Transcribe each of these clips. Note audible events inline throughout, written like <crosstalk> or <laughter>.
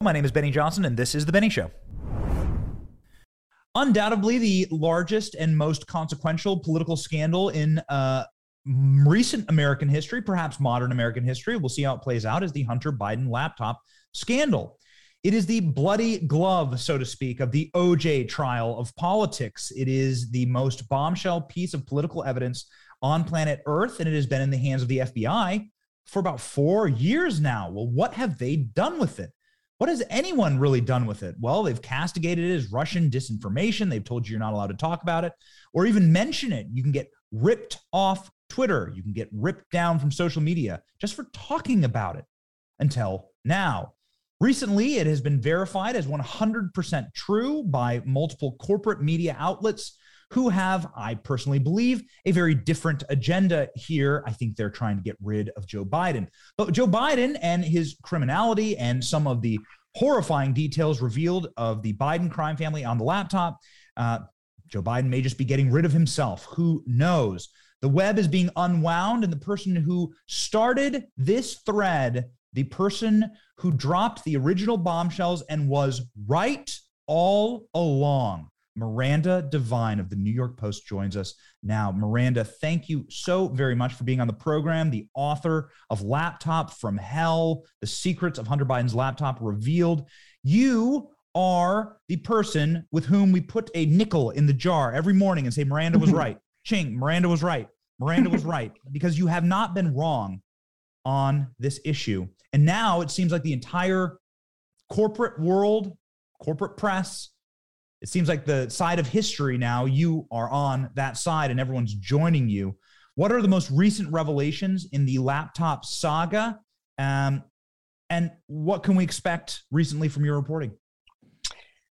My name is Benny Johnson, and this is The Benny Show. Undoubtedly, the largest and most consequential political scandal in uh, recent American history, perhaps modern American history, we'll see how it plays out, is the Hunter Biden laptop scandal. It is the bloody glove, so to speak, of the OJ trial of politics. It is the most bombshell piece of political evidence on planet Earth, and it has been in the hands of the FBI for about four years now. Well, what have they done with it? What has anyone really done with it? Well, they've castigated it as Russian disinformation. They've told you you're not allowed to talk about it or even mention it. You can get ripped off Twitter. You can get ripped down from social media just for talking about it until now. Recently, it has been verified as 100% true by multiple corporate media outlets who have, I personally believe, a very different agenda here. I think they're trying to get rid of Joe Biden. But Joe Biden and his criminality and some of the horrifying details revealed of the Biden crime family on the laptop, uh, Joe Biden may just be getting rid of himself. Who knows? The web is being unwound, and the person who started this thread, the person who dropped the original bombshells and was right all along, Miranda Devine of the New York Post joins us now. Miranda, thank you so very much for being on the program. The author of Laptop from Hell The Secrets of Hunter Biden's Laptop Revealed. You are the person with whom we put a nickel in the jar every morning and say, Miranda was <laughs> right. Ching, Miranda was right. Miranda was right. <laughs> Because you have not been wrong on this issue. And now it seems like the entire corporate world, corporate press, it seems like the side of history now you are on that side and everyone's joining you. What are the most recent revelations in the laptop saga? Um, and what can we expect recently from your reporting?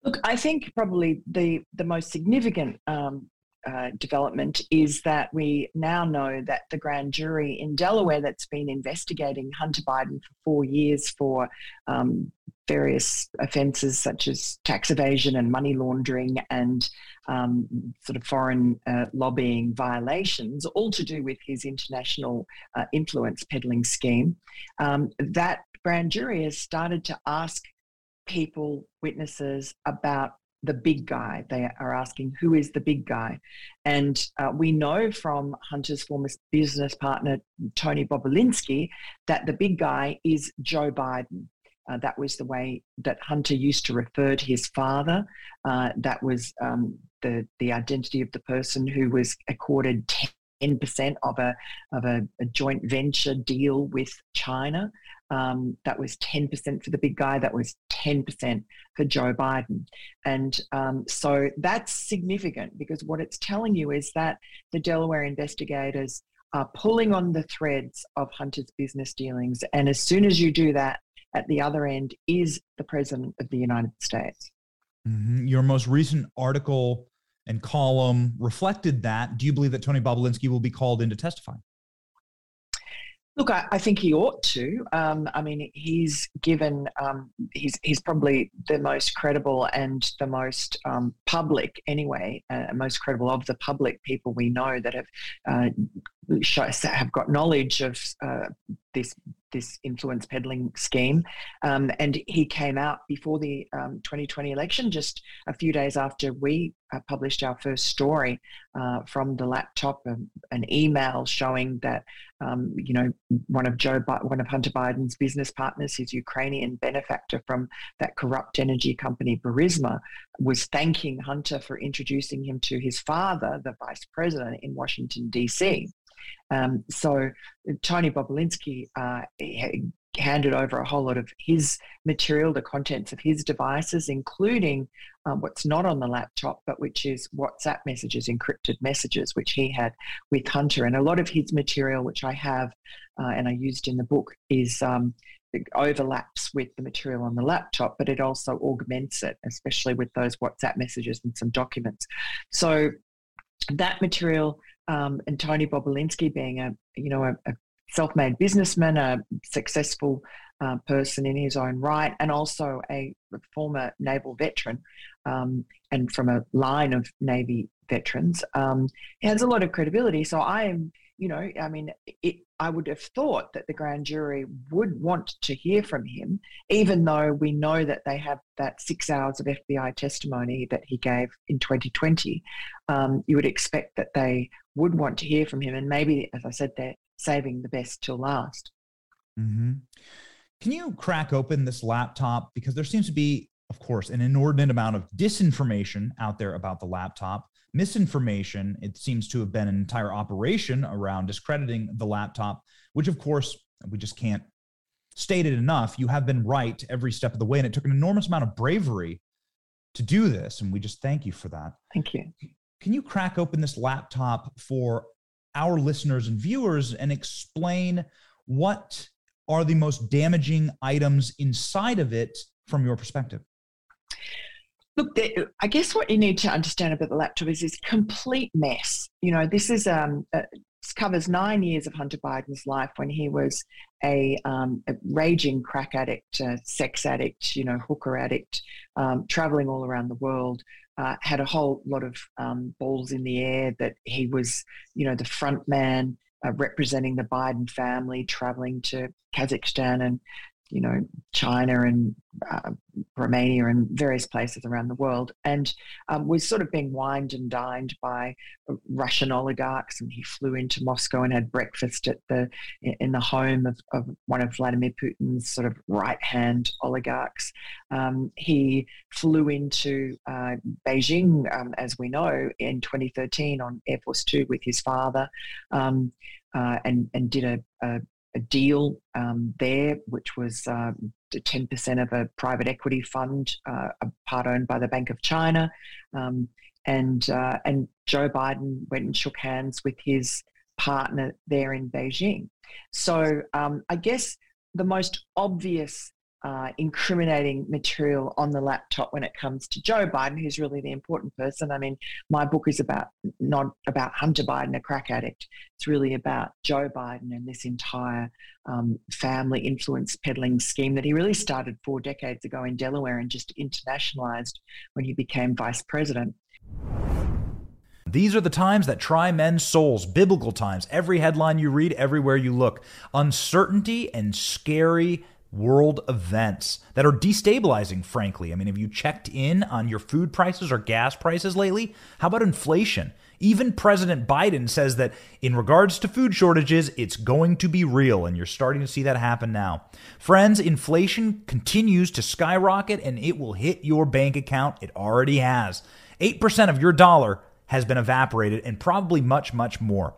Look i think probably the the most significant um, uh, development is that we now know that the grand jury in Delaware that's been investigating Hunter Biden for four years for um, various offences such as tax evasion and money laundering and um, sort of foreign uh, lobbying violations, all to do with his international uh, influence peddling scheme. Um, that grand jury has started to ask people, witnesses, about the big guy. They are asking, who is the big guy? And uh, we know from Hunter's former business partner, Tony Bobulinski, that the big guy is Joe Biden. Uh, that was the way that Hunter used to refer to his father. Uh, that was um, the, the identity of the person who was accorded 10% of a, of a, a joint venture deal with China. Um, that was 10% for the big guy. That was 10% for Joe Biden. And um, so that's significant because what it's telling you is that the Delaware investigators are pulling on the threads of Hunter's business dealings. And as soon as you do that, at the other end is the President of the United States. Mm-hmm. Your most recent article and column reflected that. Do you believe that Tony Bobulinski will be called in to testify? Look, I, I, think he ought to. Um, I mean, he's given, um, he's, he's probably the most credible and the most um, public, anyway, uh, most credible of the public people we know that have uh, have got knowledge of uh, this this influence peddling scheme. Um, and he came out before the um, 2020 election, just a few days after we uh, published our first story uh, from the laptop, um, an email showing that, um, you know, one of Joe, Bi- one of Hunter Biden's business partners, his Ukrainian benefactor from that corrupt energy company Burisma, was thanking Hunter for introducing him to his father, the vice president in Washington, D.C. Um, so Tony Bobulinski uh, handed over a whole lot of his material, the contents of his devices, including um, what's not on the laptop, but which is WhatsApp messages, encrypted messages, which he had with Hunter. And a lot of his material, which I have uh, and I used in the book, is um, overlaps with the material on the laptop, but it also augments it, especially with those WhatsApp messages and some documents. So that material um, and Tony Bobulinski being a you know a, a self-made businessman, a successful uh, person in his own right, and also a former naval veteran, um, and from a line of Navy veterans, um, he has a lot of credibility. So I am you know, I mean, it, I would have thought that the grand jury would want to hear from him, even though we know that they have that six hours of FBI testimony that he gave in 2020. Um, you would expect that they would want to hear from him, and maybe, as I said, they're saving the best till last. Mm-hmm. Can you crack open this laptop because there seems to be, of course, an inordinate amount of disinformation out there about the laptop misinformation. It seems to have been an entire operation around discrediting the laptop, which, of course, we just can't state it enough. You have been right every step of the way. And it took an enormous amount of bravery to do this. And we just thank you for that. Thank you. Can you crack open this laptop for our listeners and viewers and explain what are the most damaging items inside of it from your perspective? Look, I guess what you need to understand about the laptop is this complete mess. You know, this is um, uh, covers nine years of Hunter Biden's life when he was a, um, a raging crack addict, uh, sex addict, you know, hooker addict, um, traveling all around the world. Uh, had a whole lot of um, balls in the air that he was, you know, the front man uh, representing the Biden family, traveling to Kazakhstan and you know, China and uh, Romania and various places around the world, and um, was sort of being wined and dined by Russian oligarchs. And he flew into Moscow and had breakfast at the in the home of, of one of Vladimir Putin's sort of right hand oligarchs. Um, he flew into uh, Beijing, um, as we know, in 2013 on Air Force Two with his father. Um, uh, and and did a, a, a deal um, there, which was uh, 10% of a private equity fund, uh, a part owned by the Bank of China. Um, and, uh, and Joe Biden went and shook hands with his partner there in Beijing. So um, I guess the most obvious uh, incriminating material on the laptop when it comes to Joe Biden, who's really the important person. I mean, my book is about not about Hunter Biden, a crack addict. It's really about Joe Biden and this entire um, family influence peddling scheme that he really started four decades ago in Delaware and just internationalized when he became vice president. These are the times that try men's souls, biblical times. Every headline you read, everywhere you look. Uncertainty and scary world events that are destabilizing, frankly. I mean, have you checked in on your food prices or gas prices lately? How about inflation? Even President Biden says that in regards to food shortages, it's going to be real, and you're starting to see that happen now. Friends, inflation continues to skyrocket and it will hit your bank account. It already has. 8% of your dollar has been evaporated and probably much, much more.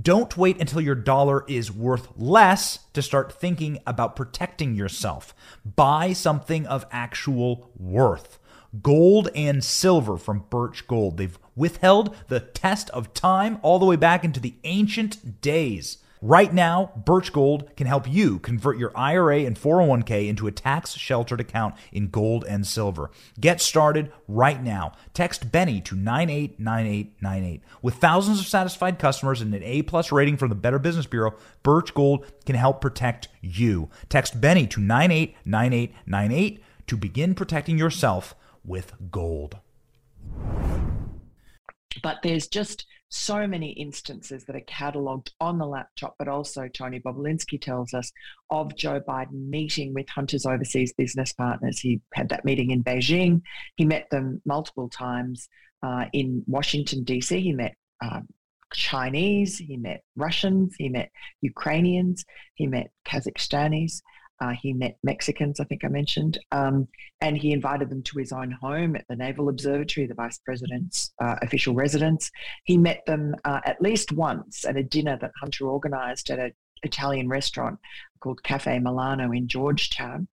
Don't wait until your dollar is worth less to start thinking about protecting yourself. Buy something of actual worth. Gold and silver from Birch Gold. They've withheld the test of time all the way back into the ancient days. Right now, Birch Gold can help you convert your IRA and 401k into a tax sheltered account in gold and silver. Get started right now. Text Benny to 989898. With thousands of satisfied customers and an A plus rating from the Better Business Bureau, Birch Gold can help protect you. Text Benny to 989898 to begin protecting yourself with gold. But there's just so many instances that are catalogued on the laptop, but also Tony Bobulinski tells us of Joe Biden meeting with Hunter's overseas business partners. He had that meeting in Beijing. He met them multiple times uh, in Washington, D.C. He met um, Chinese, he met Russians, he met Ukrainians, he met Kazakhstanis. Uh, he met Mexicans, I think I mentioned, um, and he invited them to his own home at the Naval Observatory, the vice president's uh, official residence. He met them uh, at least once at a dinner that Hunter organized at an Italian restaurant called Cafe Milano in Georgetown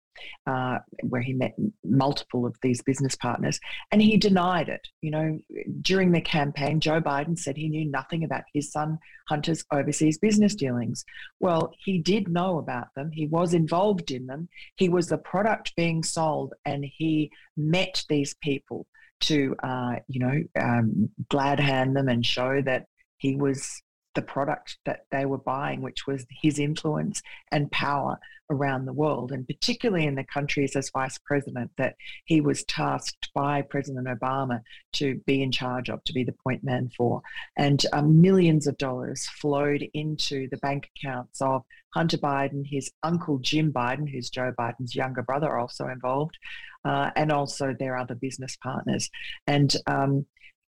uh, where he met multiple of these business partners, and he denied it. You know, during the campaign, Joe Biden said he knew nothing about his son Hunter's overseas business dealings. Well, he did know about them. He was involved in them. He was the product being sold, and he met these people to, uh, you know, um, glad hand them and show that he was the product that they were buying, which was his influence and power around the world, and particularly in the countries as vice president that he was tasked by President Obama to be in charge of, to be the point man for. And um, millions of dollars flowed into the bank accounts of Hunter Biden, his uncle Jim Biden, who's Joe Biden's younger brother, also involved, uh, and also their other business partners. And um,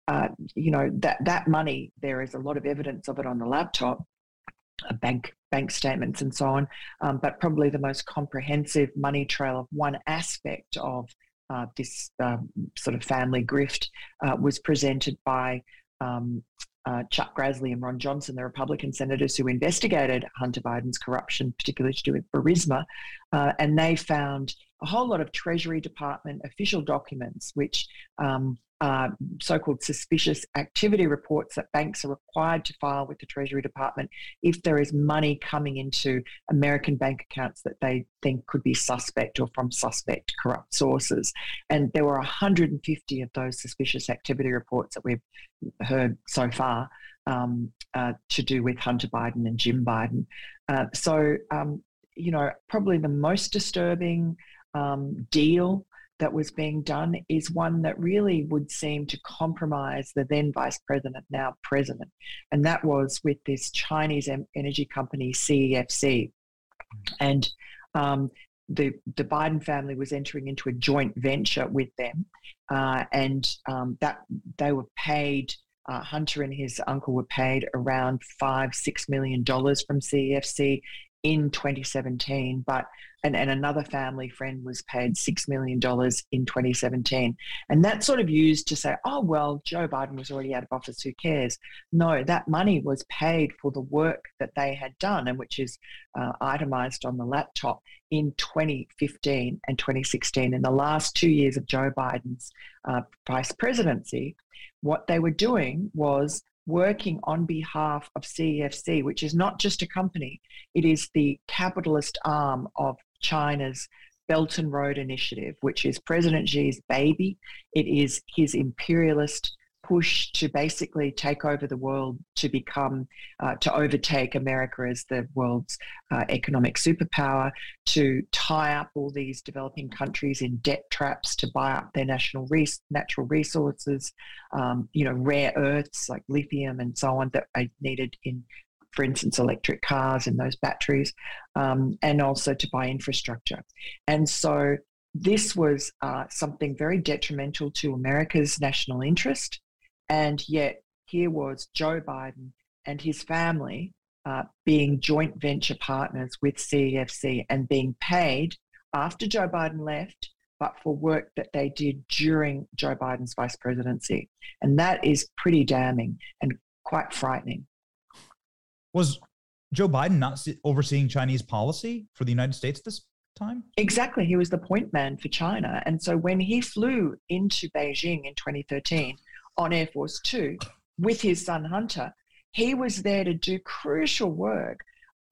uh, you know that that money there is a lot of evidence of it on the laptop uh, bank bank statements and so on um, but probably the most comprehensive money trail of one aspect of uh, this um, sort of family grift uh, was presented by um, uh, Chuck Grassley and Ron Johnson, the Republican senators who investigated Hunter Biden's corruption, particularly to do with Burisma, uh, and they found a whole lot of Treasury Department official documents, which um, uh, so called suspicious activity reports that banks are required to file with the Treasury Department if there is money coming into American bank accounts that they think could be suspect or from suspect corrupt sources. And there were 150 of those suspicious activity reports that we've heard so far. Um, uh, to do with Hunter Biden and Jim Biden. Uh, so, um, you know, probably the most disturbing um, deal that was being done is one that really would seem to compromise the then vice president, now president. And that was with this Chinese energy company, CEFC. And um, the, the Biden family was entering into a joint venture with them. Uh, and um, that they were paid. Uh, Hunter and his uncle were paid around five, six million dollars from CEFC in 2017, but and, and another family friend was paid $6 million in 2017. And that's sort of used to say, oh, well, Joe Biden was already out of office, who cares? No, that money was paid for the work that they had done, and which is uh, itemized on the laptop in 2015 and 2016. In the last two years of Joe Biden's uh, vice presidency, what they were doing was working on behalf of CEFC, which is not just a company, it is the capitalist arm of China's Belt and Road Initiative, which is President Xi's baby. It is his imperialist push to basically take over the world to become, uh, to overtake America as the world's uh, economic superpower, to tie up all these developing countries in debt traps to buy up their national res- natural resources, um, you know, rare earths like lithium and so on that are needed in for instance, electric cars and those batteries, um, and also to buy infrastructure. And so this was uh, something very detrimental to America's national interest. And yet, here was Joe Biden and his family uh, being joint venture partners with CEFC and being paid after Joe Biden left, but for work that they did during Joe Biden's vice presidency. And that is pretty damning and quite frightening. Was Joe Biden not overseeing Chinese policy for the United States this time? Exactly. He was the point man for China. And so when he flew into Beijing in 2013 on Air Force Two with his son Hunter, he was there to do crucial work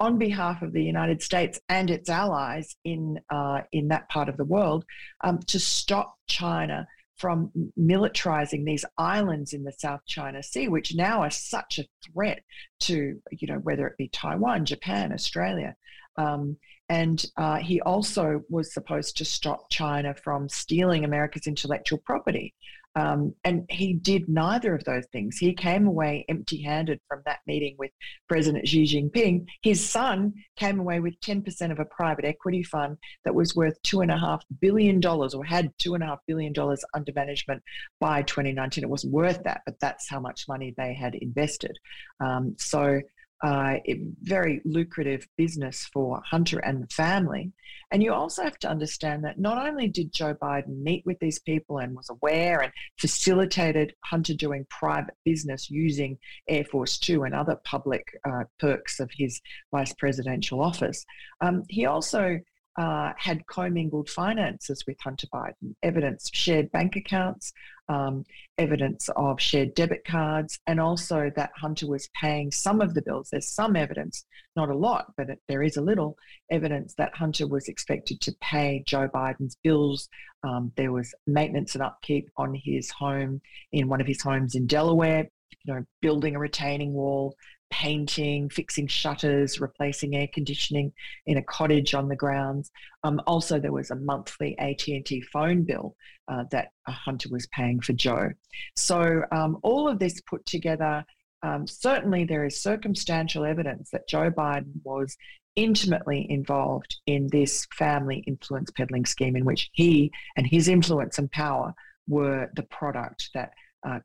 on behalf of the United States and its allies in uh, in that part of the world um, to stop China from militarizing these islands in the South China Sea, which now are such a threat to, you know, whether it be Taiwan, Japan, Australia. Um, and uh, he also was supposed to stop China from stealing America's intellectual property. Um, and he did neither of those things. He came away empty handed from that meeting with President Xi Jinping. His son came away with 10% of a private equity fund that was worth $2.5 billion or had $2.5 billion under management by 2019. It wasn't worth that, but that's how much money they had invested. Um, so uh, very lucrative business for Hunter and the family. And you also have to understand that not only did Joe Biden meet with these people and was aware and facilitated Hunter doing private business using Air Force Two and other public uh, perks of his vice presidential office, um, he also uh, had commingled finances with Hunter Biden, evidence shared bank accounts, um, evidence of shared debit cards, and also that Hunter was paying some of the bills. There's some evidence, not a lot, but there is a little evidence that Hunter was expected to pay Joe Biden's bills. Um, there was maintenance and upkeep on his home in one of his homes in Delaware, you know, building a retaining wall, painting, fixing shutters, replacing air conditioning in a cottage on the grounds. Um, also, there was a monthly AT&T phone bill uh, that Hunter was paying for Joe. So um, all of this put together, um, certainly there is circumstantial evidence that Joe Biden was intimately involved in this family influence peddling scheme in which he and his influence and power were the product that uh,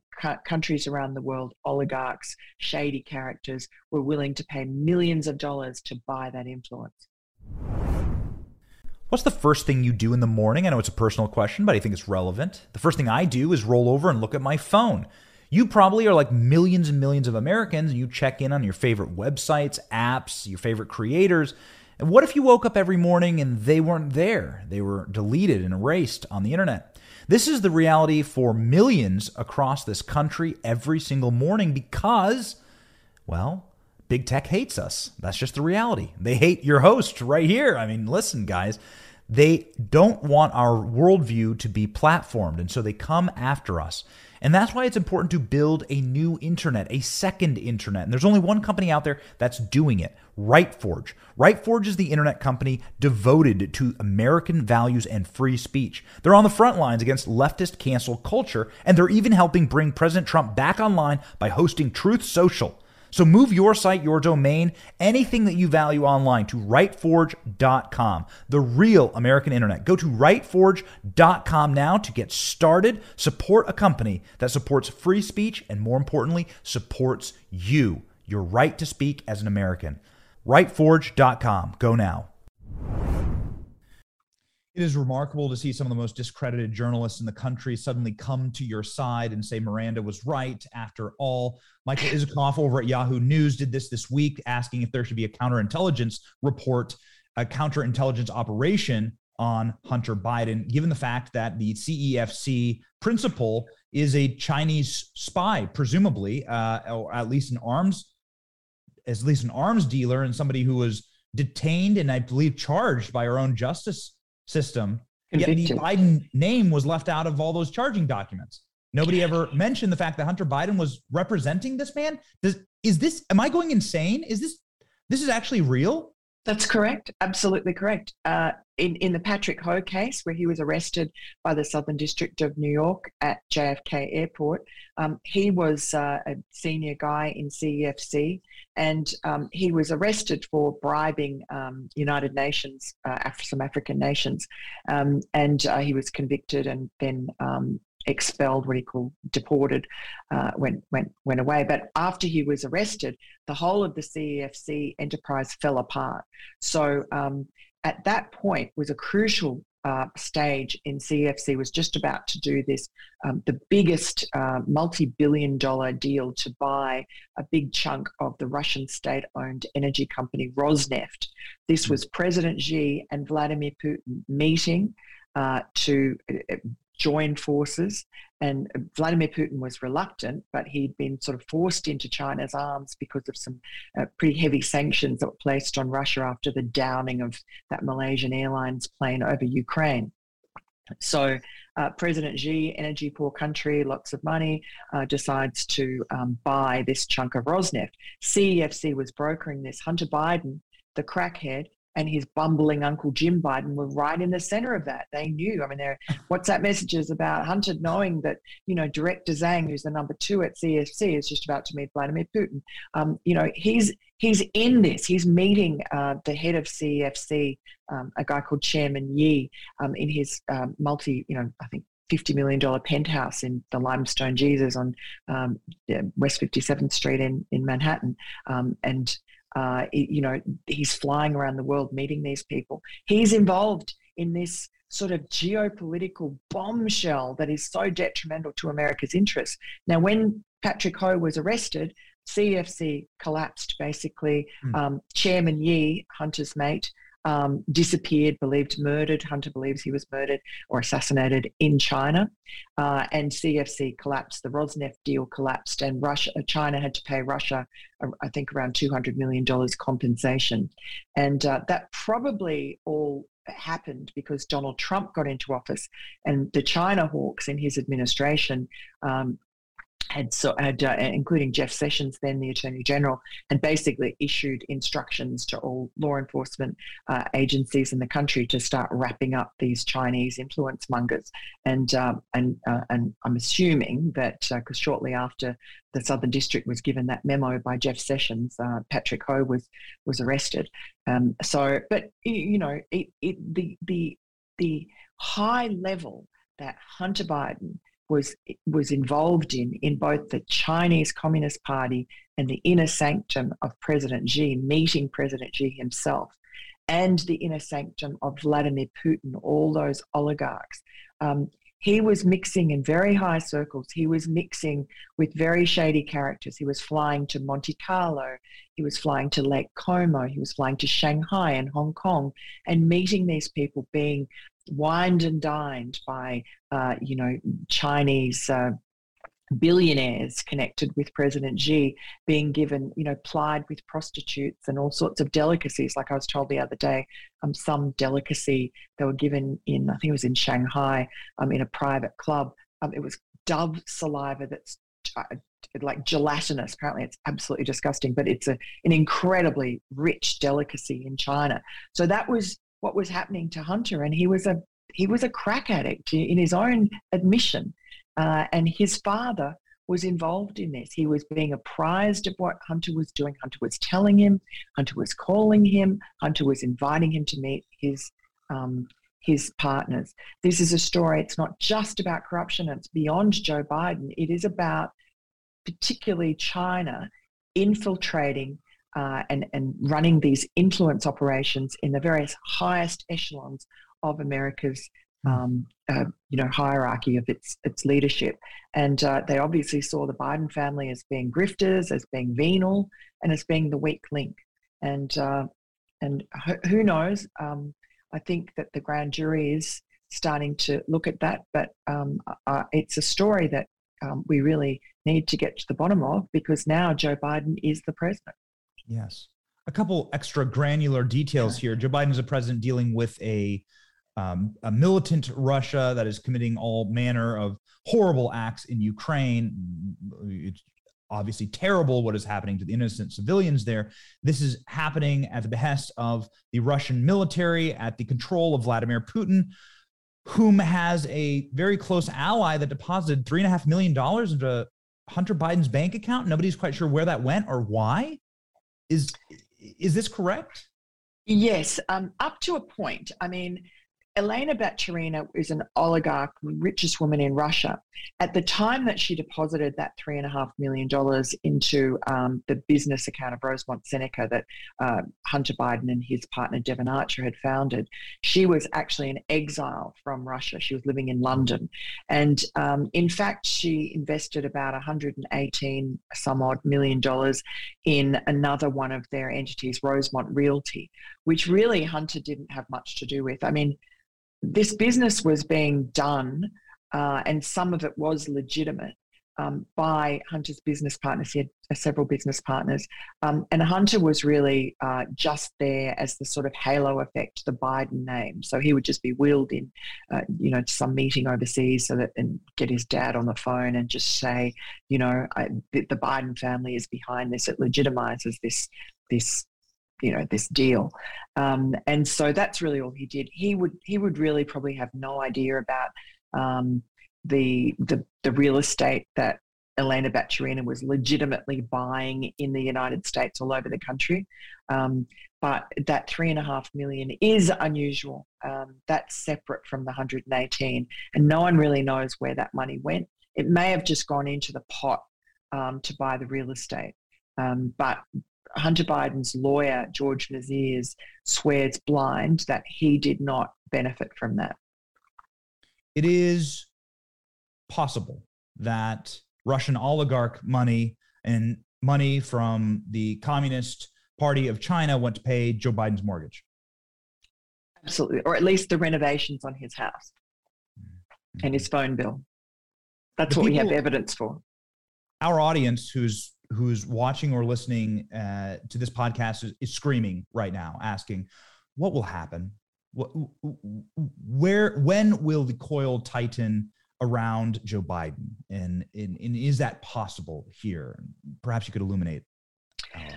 countries around the world, oligarchs, shady characters, were willing to pay millions of dollars to buy that influence. What's the first thing you do in the morning? I know it's a personal question, but I think it's relevant. The first thing I do is roll over and look at my phone. You probably are like millions and millions of Americans, and you check in on your favorite websites, apps, your favorite creators. And what if you woke up every morning and they weren't there? They were deleted and erased on the internet. This is the reality for millions across this country every single morning because, well, big tech hates us. That's just the reality. They hate your host right here. I mean, listen, guys, they don't want our worldview to be platformed, and so they come after us. And that's why it's important to build a new internet, a second internet. And there's only one company out there that's doing it RightForge. RightForge is the internet company devoted to American values and free speech. They're on the front lines against leftist cancel culture, and they're even helping bring President Trump back online by hosting Truth Social. So move your site, your domain, anything that you value online to rightforge.com, the real American internet. Go to rightforge.com now to get started. Support a company that supports free speech and, more importantly, supports you, your right to speak as an American. Rightforge.com. Go now. It is remarkable to see some of the most discredited journalists in the country suddenly come to your side and say Miranda was right after all. Michael <laughs> Isikoff over at Yahoo News did this this week, asking if there should be a counterintelligence report, a counterintelligence operation on Hunter Biden, given the fact that the CEFC principal is a Chinese spy, presumably, uh, or at least an arms, at least an arms dealer, and somebody who was detained and I believe charged by our own justice system. Yet the Biden name was left out of all those charging documents. Nobody ever mentioned the fact that Hunter Biden was representing this man. Does is this? Am I going insane? Is this this is actually real? That's correct. Absolutely correct. Uh, in, in the Patrick Ho case, where he was arrested by the Southern District of New York at JFK Airport, um, he was uh, a senior guy in CEFC, and um, he was arrested for bribing um, United Nations, uh, some African nations, um, and uh, he was convicted and then um, expelled, what he called deported, uh, went went went away. But after he was arrested, the whole of the CEFC enterprise fell apart. So um, at that point was a crucial uh, stage in CEFC was just about to do this, um, the biggest uh, multi-billion dollar deal to buy a big chunk of the Russian state-owned energy company Rosneft. This was President Xi and Vladimir Putin meeting uh, to uh, join forces. And Vladimir Putin was reluctant, but he'd been sort of forced into China's arms because of some uh, pretty heavy sanctions that were placed on Russia after the downing of that Malaysian Airlines plane over Ukraine. So, uh, President Xi, energy poor country, lots of money, uh, decides to um, buy this chunk of Rosneft. CEFC was brokering this. Hunter Biden, the crackhead, and his bumbling Uncle Jim Biden were right in the center of that. They knew. I mean, their <laughs> WhatsApp messages about Hunter knowing that, you know, Director Zhang, who's the number two at CEFC, is just about to meet Vladimir Putin. Um, you know, he's he's in this. He's meeting uh, the head of CFC, um, a guy called Chairman Yi, um, in his um, multi, you know, I think $50 million penthouse in the Limestone Jesus on um, West 57th Street in, in Manhattan. Um, and uh, you know, he's flying around the world meeting these people. He's involved in this sort of geopolitical bombshell that is so detrimental to America's interests. Now, when Patrick Ho was arrested, CFC collapsed basically. Mm. Um, Chairman Yi, Hunter's mate, um, disappeared, believed murdered. Hunter believes he was murdered or assassinated in China. Uh, and CFC collapsed. The Rosneft deal collapsed, and Russia, uh, China had to pay Russia, uh, I think, around $200 million compensation. And uh, that probably all happened because Donald Trump got into office and the China hawks in his administration um, had so had uh, including Jeff Sessions, then the Attorney General, had basically issued instructions to all law enforcement uh, agencies in the country to start wrapping up these Chinese influence mongers. And um, and uh, and I'm assuming that because uh, shortly after the Southern District was given that memo by Jeff Sessions, uh, Patrick Ho was was arrested. Um, so, but you know, it, it the the the high level that Hunter Biden was was involved in in both the Chinese Communist Party and the inner sanctum of President Xi, meeting President Xi himself, and the inner sanctum of Vladimir Putin, all those oligarchs. Um, he was mixing in very high circles. He was mixing with very shady characters. He was flying to Monte Carlo. He was flying to Lake Como. He was flying to Shanghai and Hong Kong and meeting these people, being wined and dined by, uh, you know, Chinese uh, billionaires connected with President Xi being given, you know, plied with prostitutes and all sorts of delicacies. Like I was told the other day, um, some delicacy they were given in, I think it was in Shanghai, um, in a private club. Um, it was dove saliva that's uh, like gelatinous. Apparently, it's absolutely disgusting, but it's a, an incredibly rich delicacy in China. So that was what was happening to Hunter, and he was a he was a crack addict in his own admission, uh, and his father was involved in this. He was being apprised of what Hunter was doing. Hunter was telling him. Hunter was calling him. Hunter was inviting him to meet his um, his partners. This is a story. It's not just about corruption. It's beyond Joe Biden. It is about particularly China infiltrating uh, and, and running these influence operations in the various highest echelons of America's hmm. um, uh, you know hierarchy of its its leadership, and uh, they obviously saw the Biden family as being grifters, as being venal, and as being the weak link. And uh, and who knows? Um, I think that the grand jury is starting to look at that, but um, uh, it's a story that um, we really need to get to the bottom of because now Joe Biden is the president. Yes. A couple extra granular details here. Joe Biden is a president dealing with a um, a militant Russia that is committing all manner of horrible acts in Ukraine. It's obviously terrible what is happening to the innocent civilians there. This is happening at the behest of the Russian military, at the control of Vladimir Putin, whom has a very close ally that deposited three and a half million dollars into Hunter Biden's bank account. Nobody's quite sure where that went or why. Is is this correct? Yes, um, up to a point. I mean, Elena Baturina is an oligarch, richest woman in Russia. At the time that she deposited that $3.5 million into um, the business account of Rosemont Seneca that uh, Hunter Biden and his partner Devon Archer had founded, she was actually in exile from Russia. She was living in London. And um, in fact, she invested about 118 some odd million dollars in another one of their entities, Rosemont Realty, which really Hunter didn't have much to do with. I mean, this business was being done, uh, and some of it was legitimate um, by Hunter's business partners. He had uh, several business partners, um, and Hunter was really uh, just there as the sort of halo effect the Biden name. So he would just be wheeled in, uh, you know, to some meeting overseas, so that and get his dad on the phone and just say, you know, I, the, the Biden family is behind this. It legitimizes this this you know this deal um, and so that's really all he did he would he would really probably have no idea about um, the, the the real estate that Elena Baturina was legitimately buying in the United States all over the country. Um, but that three and a half million is unusual. Um, that's separate from the 118, and no one really knows where that money went. It may have just gone into the pot um, to buy the real estate. Um, but Hunter Biden's lawyer, George Mesires, swears blind that he did not benefit from that. It is possible that Russian oligarch money and money from the Communist Party of China went to pay Joe Biden's mortgage. Absolutely, or at least the renovations on his house mm-hmm. and his phone bill. That's the what people, we have evidence for. Our audience, who's who's watching or listening uh, to this podcast is, is, screaming right now, asking, "What will happen? What, where, when will the coil tighten around Joe Biden, and, and, and is that possible here? Perhaps you could illuminate.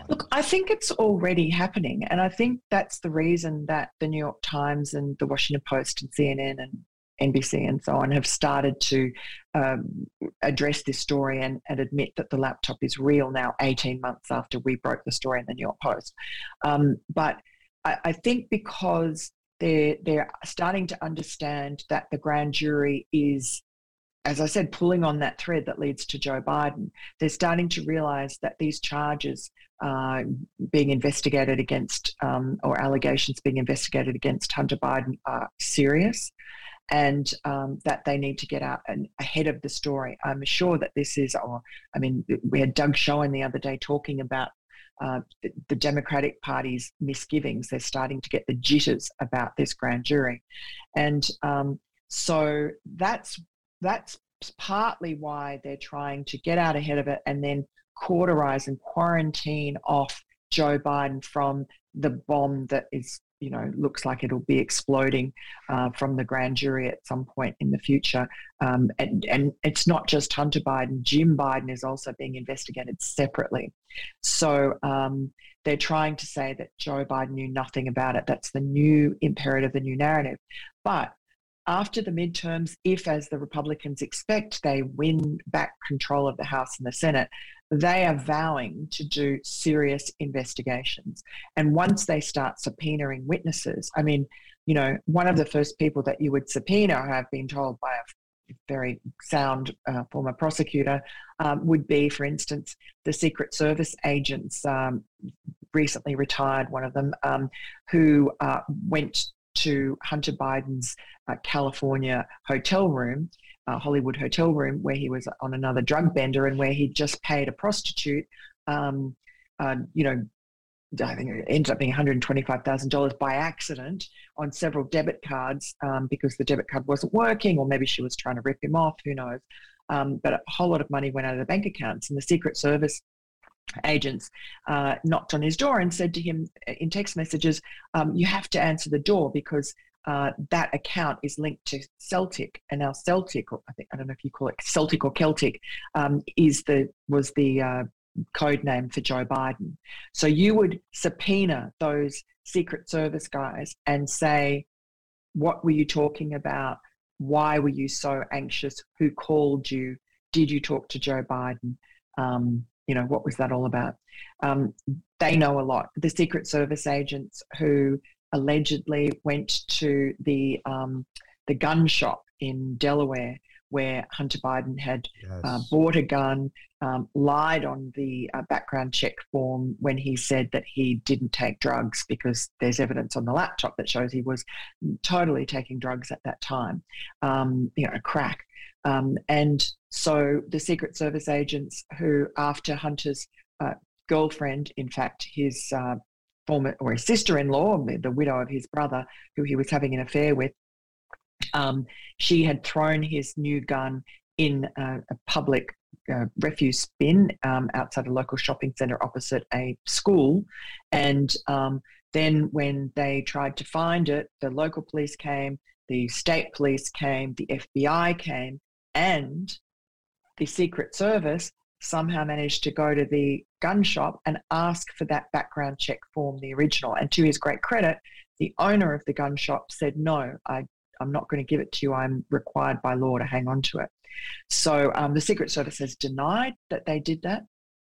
Look, I think it's already happening, and I think that's the reason that the New York Times and the Washington Post and CNN and NBC and so on have started to um, address this story and, and, admit that the laptop is real now, 18 months after we broke the story in the New York Post. Um, but I, I, think because they're, they're starting to understand that the grand jury is as I said, pulling on that thread that leads to Joe Biden, they're starting to realize that these charges uh, being investigated against, um, or allegations being investigated against Hunter Biden are serious and um, that they need to get out and ahead of the story. I'm sure that this is, or I mean, we had Doug Schoen the other day talking about uh, the, the, Democratic Party's misgivings. They're starting to get the jitters about this grand jury, and um, so that's that's partly why they're trying to get out ahead of it and then cauterize and quarantine off Joe Biden from the bomb that is, you know, looks like it'll be exploding uh, from the grand jury at some point in the future. Um, and, and it's not just Hunter Biden, Jim Biden is also being investigated separately. So um, they're trying to say that Joe Biden knew nothing about it. That's the new imperative, the new narrative. But after the midterms, if, as the Republicans expect, they win back control of the House and the Senate, they are vowing to do serious investigations. And once they start subpoenaing witnesses, I mean, you know, one of the first people that you would subpoena, I've been told by a very sound uh, former prosecutor, um, would be, for instance, the Secret Service agents, um, recently retired, one of them, um, who uh, went to Hunter Biden's uh, California hotel room, uh, Hollywood hotel room, where he was on another drug bender and where he just paid a prostitute, um, uh, you know, I think it ended up being $125,000 by accident on several debit cards um, because the debit card wasn't working, or maybe she was trying to rip him off, who knows. Um, but a whole lot of money went out of the bank accounts, and the Secret Service agents uh, knocked on his door and said to him in text messages, um, "You have to answer the door because." Uh, that account is linked to Celtic, and now Celtic, or I think I don't know if you call it Celtic or Celtic, um, is the was the uh, code name for Joe Biden. So you would subpoena those Secret Service guys and say, "What were you talking about? Why were you so anxious? Who called you? Did you talk to Joe Biden?" Um, you know, what was that all about? Um, they know a lot. The Secret Service agents who allegedly went to the um, the gun shop in Delaware where Hunter Biden had uh, yes. uh, bought a gun, um, lied on the uh, background check form when he said that he didn't take drugs because there's evidence on the laptop that shows he was totally taking drugs at that time, um, you know, crack. Um, and so the Secret Service agents who, after Hunter's uh, girlfriend, in fact, his uh, former or his sister-in-law, the widow of his brother, who he was having an affair with, um, she had thrown his new gun in a, a public uh, refuse bin um, outside a local shopping centre opposite a school. And um, then, when they tried to find it, the local police came, the state police came, the FBI came, and the Secret Service somehow managed to go to the gun shop and ask for that background check form, the original. And to his great credit, the owner of the gun shop said, No, I, I'm not going to give it to you. I'm required by law to hang on to it. So um, the Secret Service has denied that they did that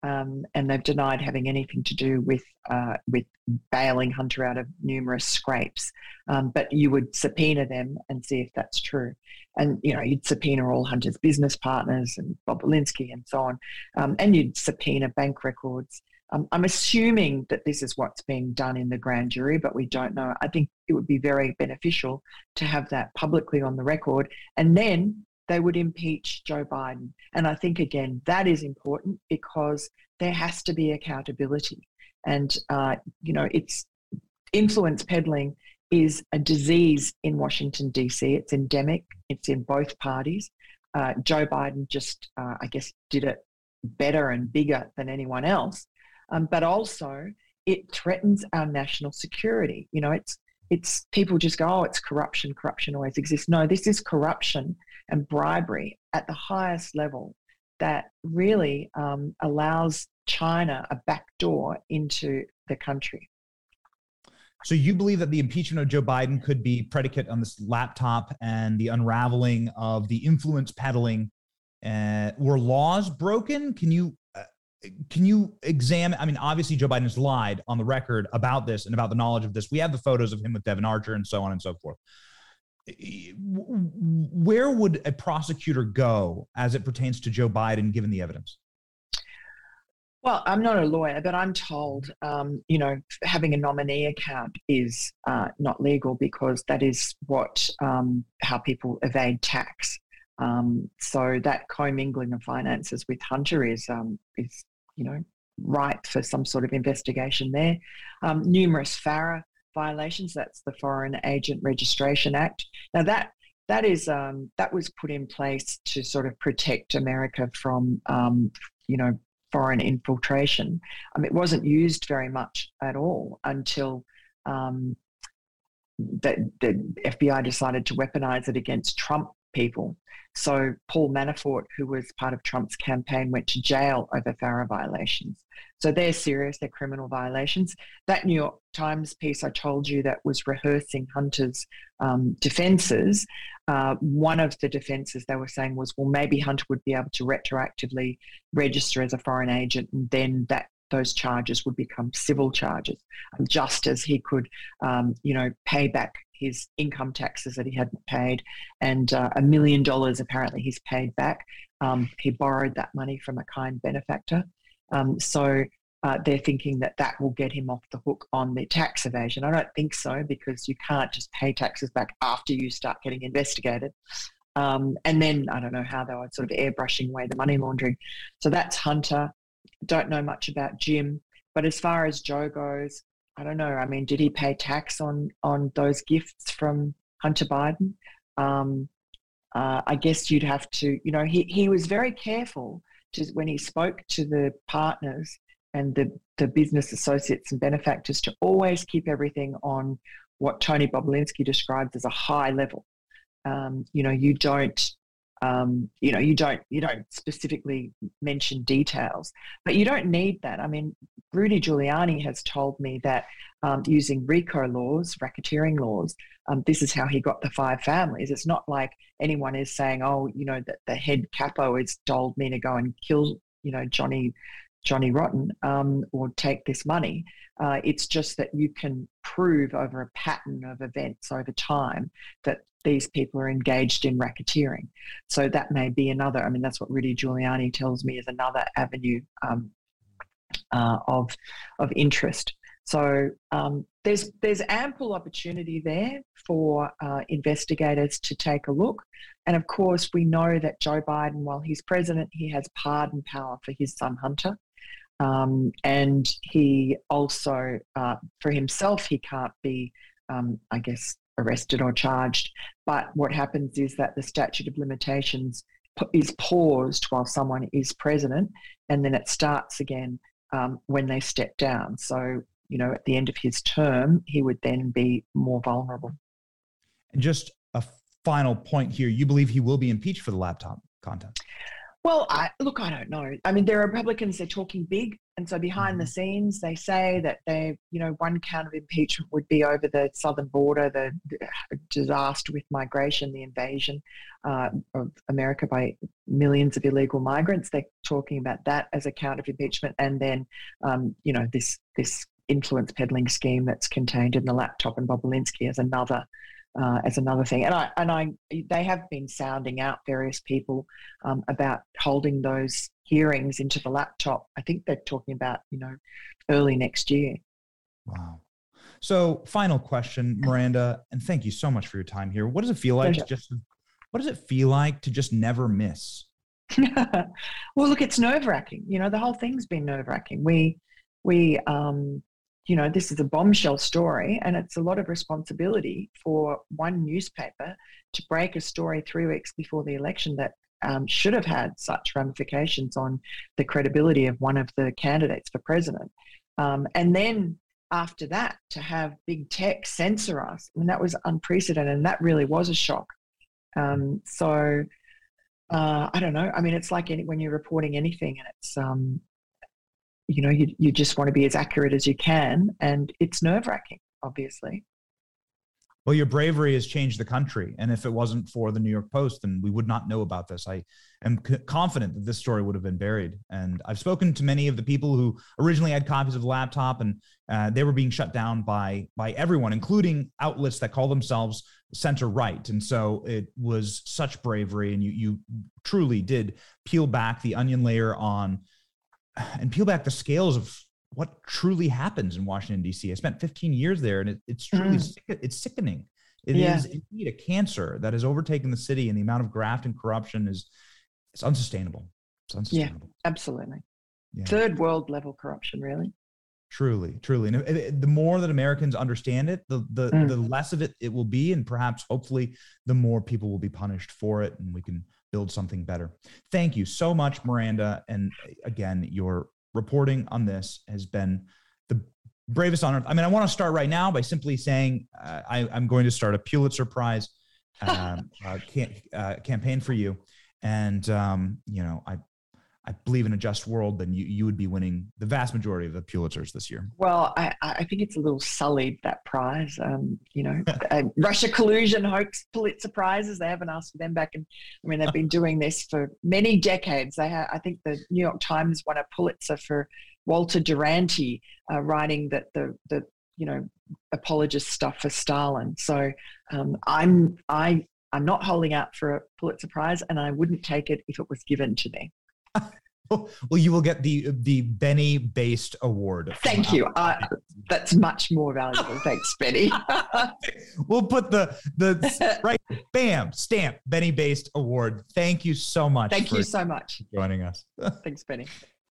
um, and they've denied having anything to do with uh, with bailing Hunter out of numerous scrapes. Um, but you would subpoena them and see if that's true, and you know you'd subpoena all Hunter's business partners and Bobulinski and so on, um, and you'd subpoena bank records. Um, I'm assuming that this is what's being done in the grand jury, but we don't know. I think it would be very beneficial to have that publicly on the record, and then they would impeach Joe Biden. And I think, again, that is important because there has to be accountability. And, uh, you know, it's influence peddling is a disease in Washington, D.C., it's endemic, it's in both parties. Uh, Joe Biden just, uh, I guess, did it better and bigger than anyone else. Um, but also, it threatens our national security. You know, it's it's people just go, oh, it's corruption. Corruption always exists. No, this is corruption and bribery at the highest level that really um, allows China a backdoor into the country. So you believe that the impeachment of Joe Biden could be predicate on this laptop and the unraveling of the influence peddling? Uh, were laws broken? Can you can you examine? I mean, obviously Joe Biden has lied on the record about this and about the knowledge of this. We have the photos of him with Devon Archer and so on and so forth. Where would a prosecutor go as it pertains to Joe Biden, given the evidence? Well, I'm not a lawyer, but I'm told, um, you know, having a nominee account is uh, not legal because that is what um, how people evade tax. Um, so that commingling of finances with Hunter is um, is you know ripe for some sort of investigation there. Um, numerous FARA violations. That's the Foreign Agent Registration Act. Now that that is um, that was put in place to sort of protect America from you know foreign infiltration. Um, it wasn't used very much at all until um, the FBI decided to weaponize it against Trump people. So Paul Manafort, who was part of Trump's campaign, went to jail over FARA violations. So they're serious, they're criminal violations. That New York Times piece I told you that was rehearsing Hunter's um, defences, uh, one of the defences they were saying was, well, maybe Hunter would be able to retroactively register as a foreign agent, and then that those charges would become civil charges, just as he could, um, you know, pay back his income taxes that he hadn't paid, and uh, a million dollars apparently he's paid back. Um, he borrowed that money from a kind benefactor. Um, so uh, they're thinking that that will get him off the hook on the tax evasion. I don't think so because you can't just pay taxes back after you start getting investigated. Um, and then I don't know how they were sort of airbrushing away the money laundering. So that's Hunter. Don't know much about Jim. But as far as Joe goes, I don't know. I mean, did he pay tax on on those gifts from Hunter Biden? Um, uh, I guess you'd have to. You know, he he was very careful to when he spoke to the partners and the, the business associates and benefactors to always keep everything on what Tony Bobulinski describes as a high level. Um, you know, you don't, um, you know, you don't, you don't specifically mention details, but you don't need that. I mean, Rudy Giuliani has told me that um, using RICO laws, racketeering laws, um, this is how he got the five families. It's not like anyone is saying, oh, you know, that the head capo has told me to go and kill, you know, Johnny Johnny Rotten um, or take this money. Uh, it's just that you can prove over a pattern of events over time that these people are engaged in racketeering. So that may be another, I mean, that's what Rudy Giuliani tells me is another avenue um, uh, of, of interest. So um, there's, there's ample opportunity there for uh, investigators to take a look. And of course, we know that Joe Biden, while he's president, he has pardon power for his son Hunter. Um, and he also, uh, for himself, he can't be, um, I guess, arrested or charged. But what happens is that the statute of limitations is paused while someone is president, and then it starts again um, when they step down. So, you know, at the end of his term, he would then be more vulnerable. And just a final point here you believe he will be impeached for the laptop content? Well, I, look, I don't know. I mean, they're Republicans, they're talking big. And so behind the mm-hmm. scenes, they say that they, you know, one count of impeachment would be over the southern border, the, disaster with migration, the invasion uh, of America by millions of illegal migrants. They're talking about that as a count of impeachment. And then, um, you know, this, this influence peddling scheme that's contained in the laptop and Bobulinski as another uh, as another thing. And I and I they have been sounding out various people um, about holding those hearings into the laptop. I think they're talking about you know early next year. Wow. So final question, Miranda, and thank you so much for your time here. What does it feel like Pleasure. just what does it feel like to just never miss? <laughs> well, look, it's nerve wracking. You know, the whole thing's been nerve wracking. We we um you know, this is a bombshell story, and it's a lot of responsibility for one newspaper to break a story three weeks before the election that um, should have had such ramifications on the credibility of one of the candidates for president. Um, and then after that to have big tech censor us, I mean, that was unprecedented. And that really was a shock. Um, so uh, I don't know. I mean, it's like any, when you're reporting anything and it's, um, you know, you, you just want to be as accurate as you can. And it's nerve wracking, obviously. Well, your bravery has changed the country. And if it wasn't for the New York Post, then we would not know about this. I am c- confident that this story would have been buried. And I've spoken to many of the people who originally had copies of the laptop, and uh, they were being shut down by by everyone, including outlets that call themselves center right. And so it was such bravery, and you you truly did peel back the onion layer on and peel back the scales of what truly happens in Washington D.C. I spent 15 years there, and it, it's truly mm. sick, it's sickening. It yeah. is indeed a cancer that has overtaken the city, and the amount of graft and corruption is it's unsustainable. It's unsustainable. Yeah, absolutely. Yeah. Third world level corruption, really. Truly, truly, and the more that Americans understand it, the the mm. the less of it it will be, and perhaps, hopefully, the more people will be punished for it, and we can build something better. Thank you so much, Miranda, and again, your reporting on this has been the bravest honor. I mean, I want to start right now by simply saying uh, I, am going to start a Pulitzer Prize um, <laughs> uh, can, uh, campaign for you, and um, you know, I I believe in a just world, then you, you would be winning the vast majority of the Pulitzers this year. Well, I, I think it's a little sullied, that prize. Um, you know, uh, <laughs> Russia collusion hoax Pulitzer prizes. They haven't asked for them back. And I mean, they've been <laughs> doing this for many decades. They have, I think the New York Times won a Pulitzer for Walter Duranty uh, writing that the, the, you know, apologist stuff for Stalin. So um, I'm, I, I'm not holding out for a Pulitzer Prize, and I wouldn't take it if it was given to me. Well, you will get the the Benny based award. Thank you. Uh, that's much more valuable. <laughs> Thanks, Benny. we'll put the the <laughs> right bam stamp Benny based award. Thank you so much. Thank you so much for joining us. <laughs> Thanks, Benny.